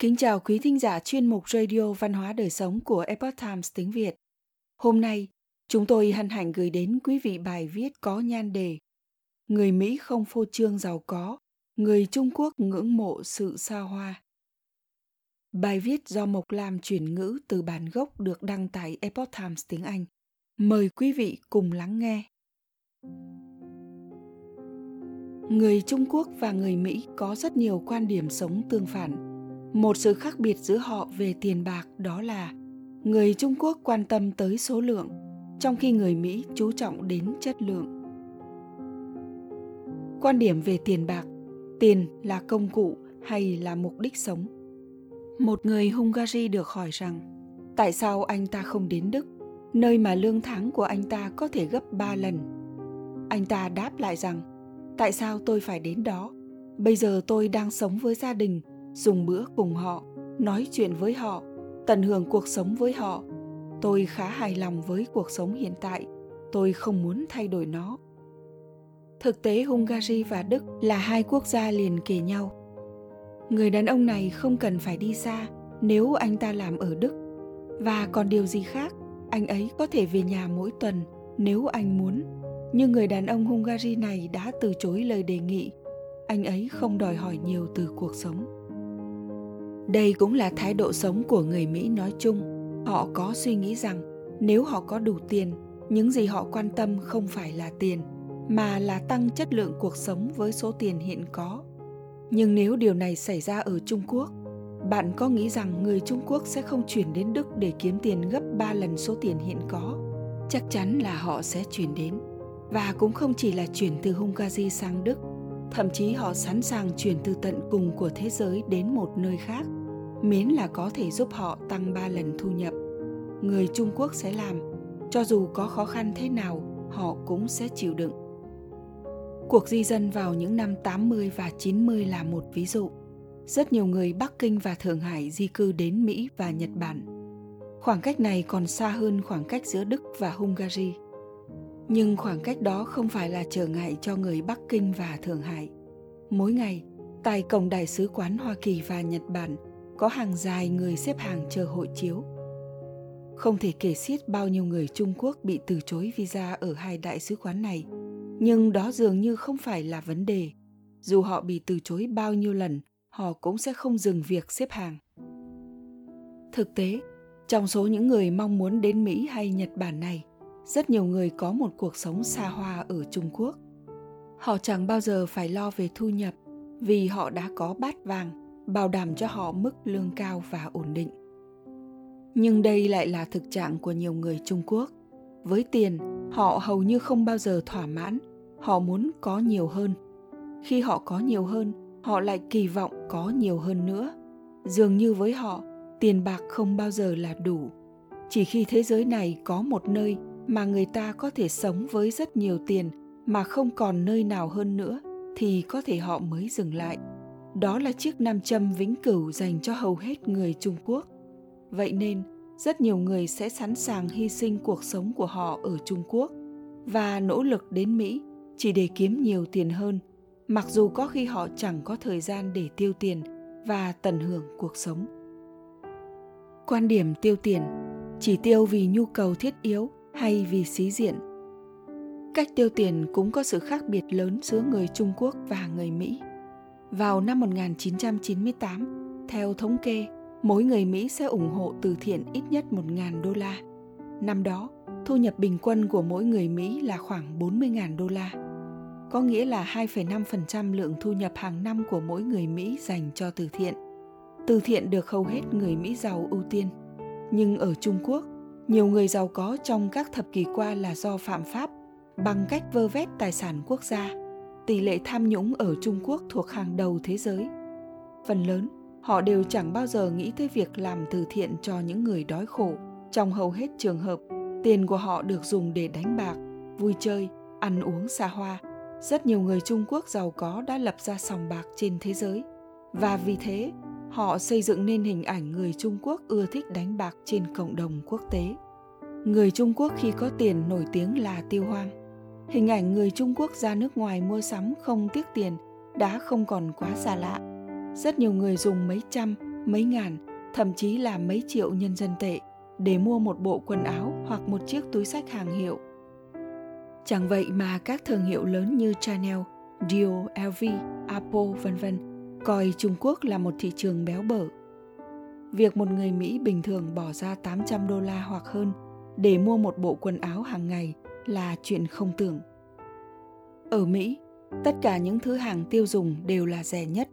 Kính chào quý thính giả chuyên mục Radio Văn hóa Đời Sống của Epoch Times tiếng Việt. Hôm nay, chúng tôi hân hạnh gửi đến quý vị bài viết có nhan đề Người Mỹ không phô trương giàu có, người Trung Quốc ngưỡng mộ sự xa hoa. Bài viết do Mộc Lam chuyển ngữ từ bản gốc được đăng tại Epoch Times tiếng Anh. Mời quý vị cùng lắng nghe. Người Trung Quốc và người Mỹ có rất nhiều quan điểm sống tương phản một sự khác biệt giữa họ về tiền bạc đó là, người trung quốc quan tâm tới số lượng, trong khi người mỹ chú trọng đến chất lượng. Quan điểm về tiền bạc, tiền là công cụ hay là mục đích sống? Một người hungary được hỏi rằng, tại sao anh ta không đến đức? Nơi mà lương tháng của anh ta có thể gấp ba lần. Anh ta đáp lại rằng, tại sao tôi phải đến đó? Bây giờ tôi đang sống với gia đình dùng bữa cùng họ, nói chuyện với họ, tận hưởng cuộc sống với họ. Tôi khá hài lòng với cuộc sống hiện tại, tôi không muốn thay đổi nó. Thực tế hungary và đức là hai quốc gia liền kề nhau. Người đàn ông này không cần phải đi xa nếu anh ta làm ở đức. Và còn điều gì khác, anh ấy có thể về nhà mỗi tuần nếu anh muốn. Nhưng người đàn ông hungary này đã từ chối lời đề nghị. Anh ấy không đòi hỏi nhiều từ cuộc sống đây cũng là thái độ sống của người mỹ nói chung. Họ có suy nghĩ rằng, nếu họ có đủ tiền, những gì họ quan tâm không phải là tiền, mà là tăng chất lượng cuộc sống với số tiền hiện có. Nhưng nếu điều này xảy ra ở trung quốc, bạn có nghĩ rằng người trung quốc sẽ không chuyển đến đức để kiếm tiền gấp 3 lần số tiền hiện có? Chắc chắn là họ sẽ chuyển đến. Và cũng không chỉ là chuyển từ hungary sang đức, thậm chí họ sẵn sàng chuyển từ tận cùng của thế giới đến một nơi khác miễn là có thể giúp họ tăng 3 lần thu nhập. Người Trung Quốc sẽ làm, cho dù có khó khăn thế nào, họ cũng sẽ chịu đựng. Cuộc di dân vào những năm 80 và 90 là một ví dụ. Rất nhiều người Bắc Kinh và Thượng Hải di cư đến Mỹ và Nhật Bản. Khoảng cách này còn xa hơn khoảng cách giữa Đức và Hungary. Nhưng khoảng cách đó không phải là trở ngại cho người Bắc Kinh và Thượng Hải. Mỗi ngày, tại cổng đại sứ quán Hoa Kỳ và Nhật Bản – có hàng dài người xếp hàng chờ hộ chiếu. Không thể kể xiết bao nhiêu người Trung Quốc bị từ chối visa ở hai đại sứ quán này, nhưng đó dường như không phải là vấn đề. Dù họ bị từ chối bao nhiêu lần, họ cũng sẽ không dừng việc xếp hàng. Thực tế, trong số những người mong muốn đến Mỹ hay Nhật Bản này, rất nhiều người có một cuộc sống xa hoa ở Trung Quốc. Họ chẳng bao giờ phải lo về thu nhập vì họ đã có bát vàng bảo đảm cho họ mức lương cao và ổn định. Nhưng đây lại là thực trạng của nhiều người trung quốc. Với tiền, họ hầu như không bao giờ thỏa mãn, họ muốn có nhiều hơn. Khi họ có nhiều hơn, họ lại kỳ vọng có nhiều hơn nữa. Dường như với họ, tiền bạc không bao giờ là đủ. Chỉ khi thế giới này có một nơi mà người ta có thể sống với rất nhiều tiền mà không còn nơi nào hơn nữa thì có thể họ mới dừng lại đó là chiếc nam châm vĩnh cửu dành cho hầu hết người Trung Quốc. Vậy nên, rất nhiều người sẽ sẵn sàng hy sinh cuộc sống của họ ở Trung Quốc và nỗ lực đến Mỹ chỉ để kiếm nhiều tiền hơn, mặc dù có khi họ chẳng có thời gian để tiêu tiền và tận hưởng cuộc sống. Quan điểm tiêu tiền chỉ tiêu vì nhu cầu thiết yếu hay vì xí diện. Cách tiêu tiền cũng có sự khác biệt lớn giữa người Trung Quốc và người Mỹ. Vào năm 1998, theo thống kê, mỗi người Mỹ sẽ ủng hộ từ thiện ít nhất 1.000 đô la. Năm đó, thu nhập bình quân của mỗi người Mỹ là khoảng 40.000 đô la. Có nghĩa là 2,5% lượng thu nhập hàng năm của mỗi người Mỹ dành cho từ thiện. Từ thiện được hầu hết người Mỹ giàu ưu tiên. Nhưng ở Trung Quốc, nhiều người giàu có trong các thập kỷ qua là do phạm pháp bằng cách vơ vét tài sản quốc gia tỷ lệ tham nhũng ở Trung Quốc thuộc hàng đầu thế giới. Phần lớn, họ đều chẳng bao giờ nghĩ tới việc làm từ thiện cho những người đói khổ. Trong hầu hết trường hợp, tiền của họ được dùng để đánh bạc, vui chơi, ăn uống xa hoa. Rất nhiều người Trung Quốc giàu có đã lập ra sòng bạc trên thế giới. Và vì thế, họ xây dựng nên hình ảnh người Trung Quốc ưa thích đánh bạc trên cộng đồng quốc tế. Người Trung Quốc khi có tiền nổi tiếng là tiêu hoang hình ảnh người Trung Quốc ra nước ngoài mua sắm không tiếc tiền đã không còn quá xa lạ. Rất nhiều người dùng mấy trăm mấy ngàn, thậm chí là mấy triệu nhân dân tệ để mua một bộ quần áo hoặc một chiếc túi sách hàng hiệu. Chẳng vậy mà các thương hiệu lớn như Chanel, Dior, LV, Apple, vân vân coi Trung Quốc là một thị trường béo bở. Việc một người Mỹ bình thường bỏ ra 800 đô la hoặc hơn để mua một bộ quần áo hàng ngày là chuyện không tưởng. Ở Mỹ, tất cả những thứ hàng tiêu dùng đều là rẻ nhất.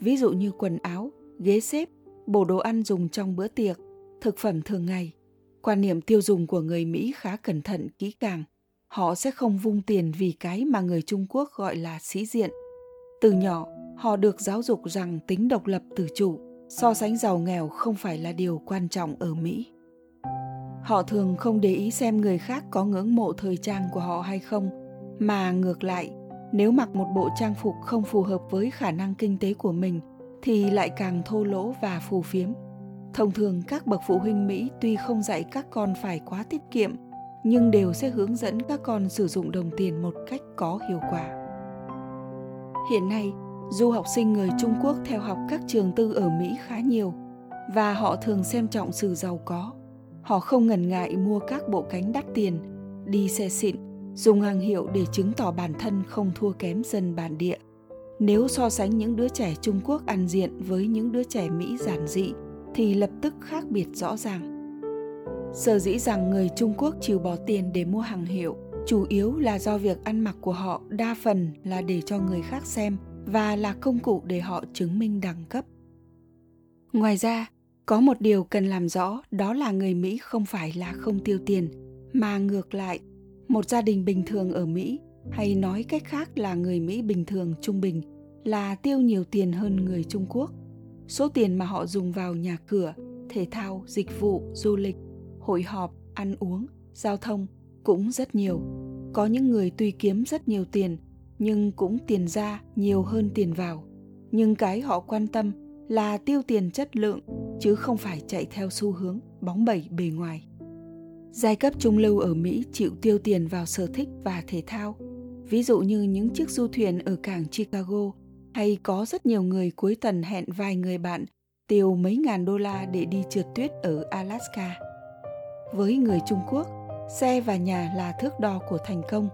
Ví dụ như quần áo, ghế xếp, bộ đồ ăn dùng trong bữa tiệc, thực phẩm thường ngày. Quan niệm tiêu dùng của người Mỹ khá cẩn thận, kỹ càng. Họ sẽ không vung tiền vì cái mà người Trung Quốc gọi là sĩ diện. Từ nhỏ, họ được giáo dục rằng tính độc lập tự chủ, so sánh giàu nghèo không phải là điều quan trọng ở Mỹ. Họ thường không để ý xem người khác có ngưỡng mộ thời trang của họ hay không, mà ngược lại, nếu mặc một bộ trang phục không phù hợp với khả năng kinh tế của mình thì lại càng thô lỗ và phù phiếm. Thông thường các bậc phụ huynh Mỹ tuy không dạy các con phải quá tiết kiệm, nhưng đều sẽ hướng dẫn các con sử dụng đồng tiền một cách có hiệu quả. Hiện nay, du học sinh người Trung Quốc theo học các trường tư ở Mỹ khá nhiều và họ thường xem trọng sự giàu có. Họ không ngần ngại mua các bộ cánh đắt tiền, đi xe xịn, dùng hàng hiệu để chứng tỏ bản thân không thua kém dân bản địa. Nếu so sánh những đứa trẻ Trung Quốc ăn diện với những đứa trẻ Mỹ giản dị thì lập tức khác biệt rõ ràng. Sở dĩ rằng người Trung Quốc chịu bỏ tiền để mua hàng hiệu chủ yếu là do việc ăn mặc của họ đa phần là để cho người khác xem và là công cụ để họ chứng minh đẳng cấp. Ngoài ra, có một điều cần làm rõ đó là người Mỹ không phải là không tiêu tiền, mà ngược lại, một gia đình bình thường ở Mỹ hay nói cách khác là người Mỹ bình thường trung bình là tiêu nhiều tiền hơn người Trung Quốc. Số tiền mà họ dùng vào nhà cửa, thể thao, dịch vụ, du lịch, hội họp, ăn uống, giao thông cũng rất nhiều. Có những người tuy kiếm rất nhiều tiền nhưng cũng tiền ra nhiều hơn tiền vào. Nhưng cái họ quan tâm là tiêu tiền chất lượng chứ không phải chạy theo xu hướng bóng bẩy bề ngoài. Giai cấp trung lưu ở Mỹ chịu tiêu tiền vào sở thích và thể thao, ví dụ như những chiếc du thuyền ở cảng Chicago hay có rất nhiều người cuối tuần hẹn vài người bạn tiêu mấy ngàn đô la để đi trượt tuyết ở Alaska. Với người Trung Quốc, xe và nhà là thước đo của thành công.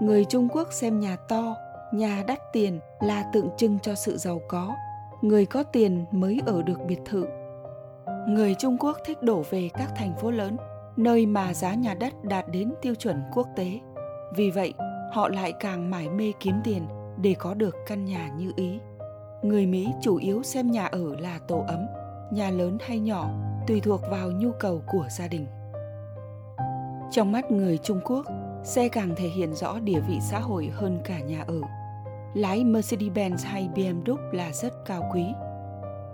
Người Trung Quốc xem nhà to, nhà đắt tiền là tượng trưng cho sự giàu có. Người có tiền mới ở được biệt thự. Người Trung Quốc thích đổ về các thành phố lớn, nơi mà giá nhà đất đạt đến tiêu chuẩn quốc tế. Vì vậy, họ lại càng mải mê kiếm tiền để có được căn nhà như ý. Người Mỹ chủ yếu xem nhà ở là tổ ấm, nhà lớn hay nhỏ tùy thuộc vào nhu cầu của gia đình. Trong mắt người Trung Quốc, xe càng thể hiện rõ địa vị xã hội hơn cả nhà ở. Lái Mercedes-Benz hay BMW là rất cao quý.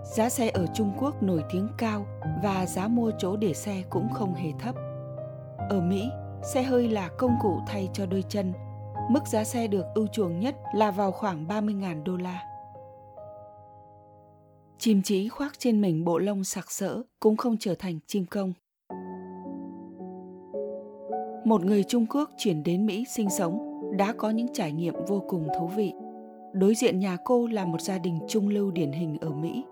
Giá xe ở Trung Quốc nổi tiếng cao và giá mua chỗ để xe cũng không hề thấp. Ở Mỹ, xe hơi là công cụ thay cho đôi chân. Mức giá xe được ưu chuộng nhất là vào khoảng 30.000 đô la. Chim chí khoác trên mình bộ lông sặc sỡ cũng không trở thành chim công một người Trung Quốc chuyển đến Mỹ sinh sống đã có những trải nghiệm vô cùng thú vị. Đối diện nhà cô là một gia đình trung lưu điển hình ở Mỹ.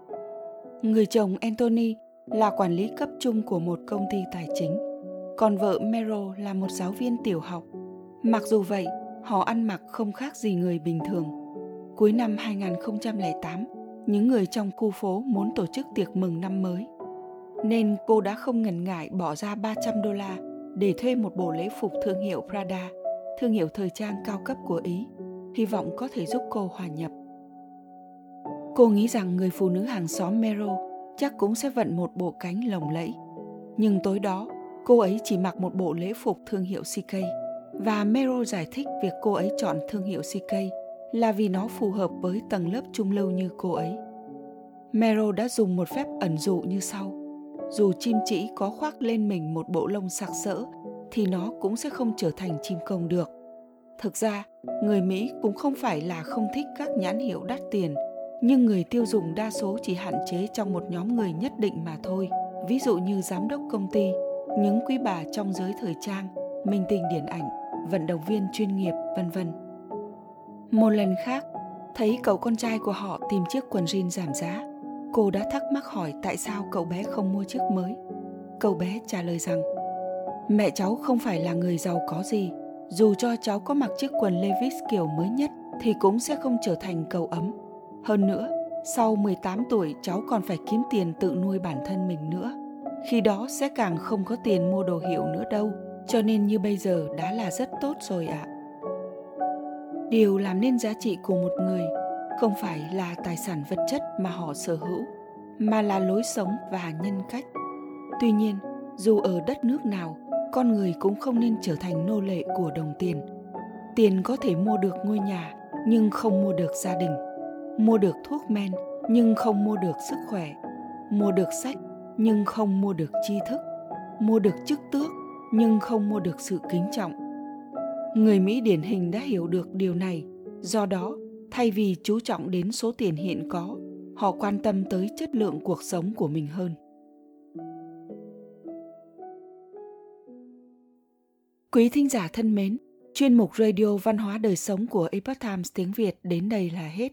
Người chồng Anthony là quản lý cấp trung của một công ty tài chính, còn vợ Meryl là một giáo viên tiểu học. Mặc dù vậy, họ ăn mặc không khác gì người bình thường. Cuối năm 2008, những người trong khu phố muốn tổ chức tiệc mừng năm mới. Nên cô đã không ngần ngại bỏ ra 300 đô la để thuê một bộ lễ phục thương hiệu Prada, thương hiệu thời trang cao cấp của Ý, hy vọng có thể giúp cô hòa nhập. Cô nghĩ rằng người phụ nữ hàng xóm Mero chắc cũng sẽ vận một bộ cánh lồng lẫy. Nhưng tối đó, cô ấy chỉ mặc một bộ lễ phục thương hiệu CK và Mero giải thích việc cô ấy chọn thương hiệu CK là vì nó phù hợp với tầng lớp trung lưu như cô ấy. Mero đã dùng một phép ẩn dụ như sau dù chim chỉ có khoác lên mình một bộ lông sặc sỡ thì nó cũng sẽ không trở thành chim công được thực ra người mỹ cũng không phải là không thích các nhãn hiệu đắt tiền nhưng người tiêu dùng đa số chỉ hạn chế trong một nhóm người nhất định mà thôi ví dụ như giám đốc công ty những quý bà trong giới thời trang minh tinh điển ảnh vận động viên chuyên nghiệp vân vân một lần khác thấy cậu con trai của họ tìm chiếc quần jean giảm giá cô đã thắc mắc hỏi tại sao cậu bé không mua chiếc mới. Cậu bé trả lời rằng, mẹ cháu không phải là người giàu có gì, dù cho cháu có mặc chiếc quần Levi's kiểu mới nhất thì cũng sẽ không trở thành cầu ấm. Hơn nữa, sau 18 tuổi cháu còn phải kiếm tiền tự nuôi bản thân mình nữa. Khi đó sẽ càng không có tiền mua đồ hiệu nữa đâu, cho nên như bây giờ đã là rất tốt rồi ạ. À. Điều làm nên giá trị của một người không phải là tài sản vật chất mà họ sở hữu, mà là lối sống và nhân cách. Tuy nhiên, dù ở đất nước nào, con người cũng không nên trở thành nô lệ của đồng tiền. Tiền có thể mua được ngôi nhà, nhưng không mua được gia đình mua được thuốc men, nhưng không mua được sức khỏe. Mua được sách, nhưng không mua được tri thức. Mua được chức tước, nhưng không mua được sự kính trọng. Người mỹ điển hình đã hiểu được điều này. Do đó, thay vì chú trọng đến số tiền hiện có, họ quan tâm tới chất lượng cuộc sống của mình hơn. Quý thính giả thân mến, chuyên mục radio văn hóa đời sống của epoch times tiếng việt đến đây là hết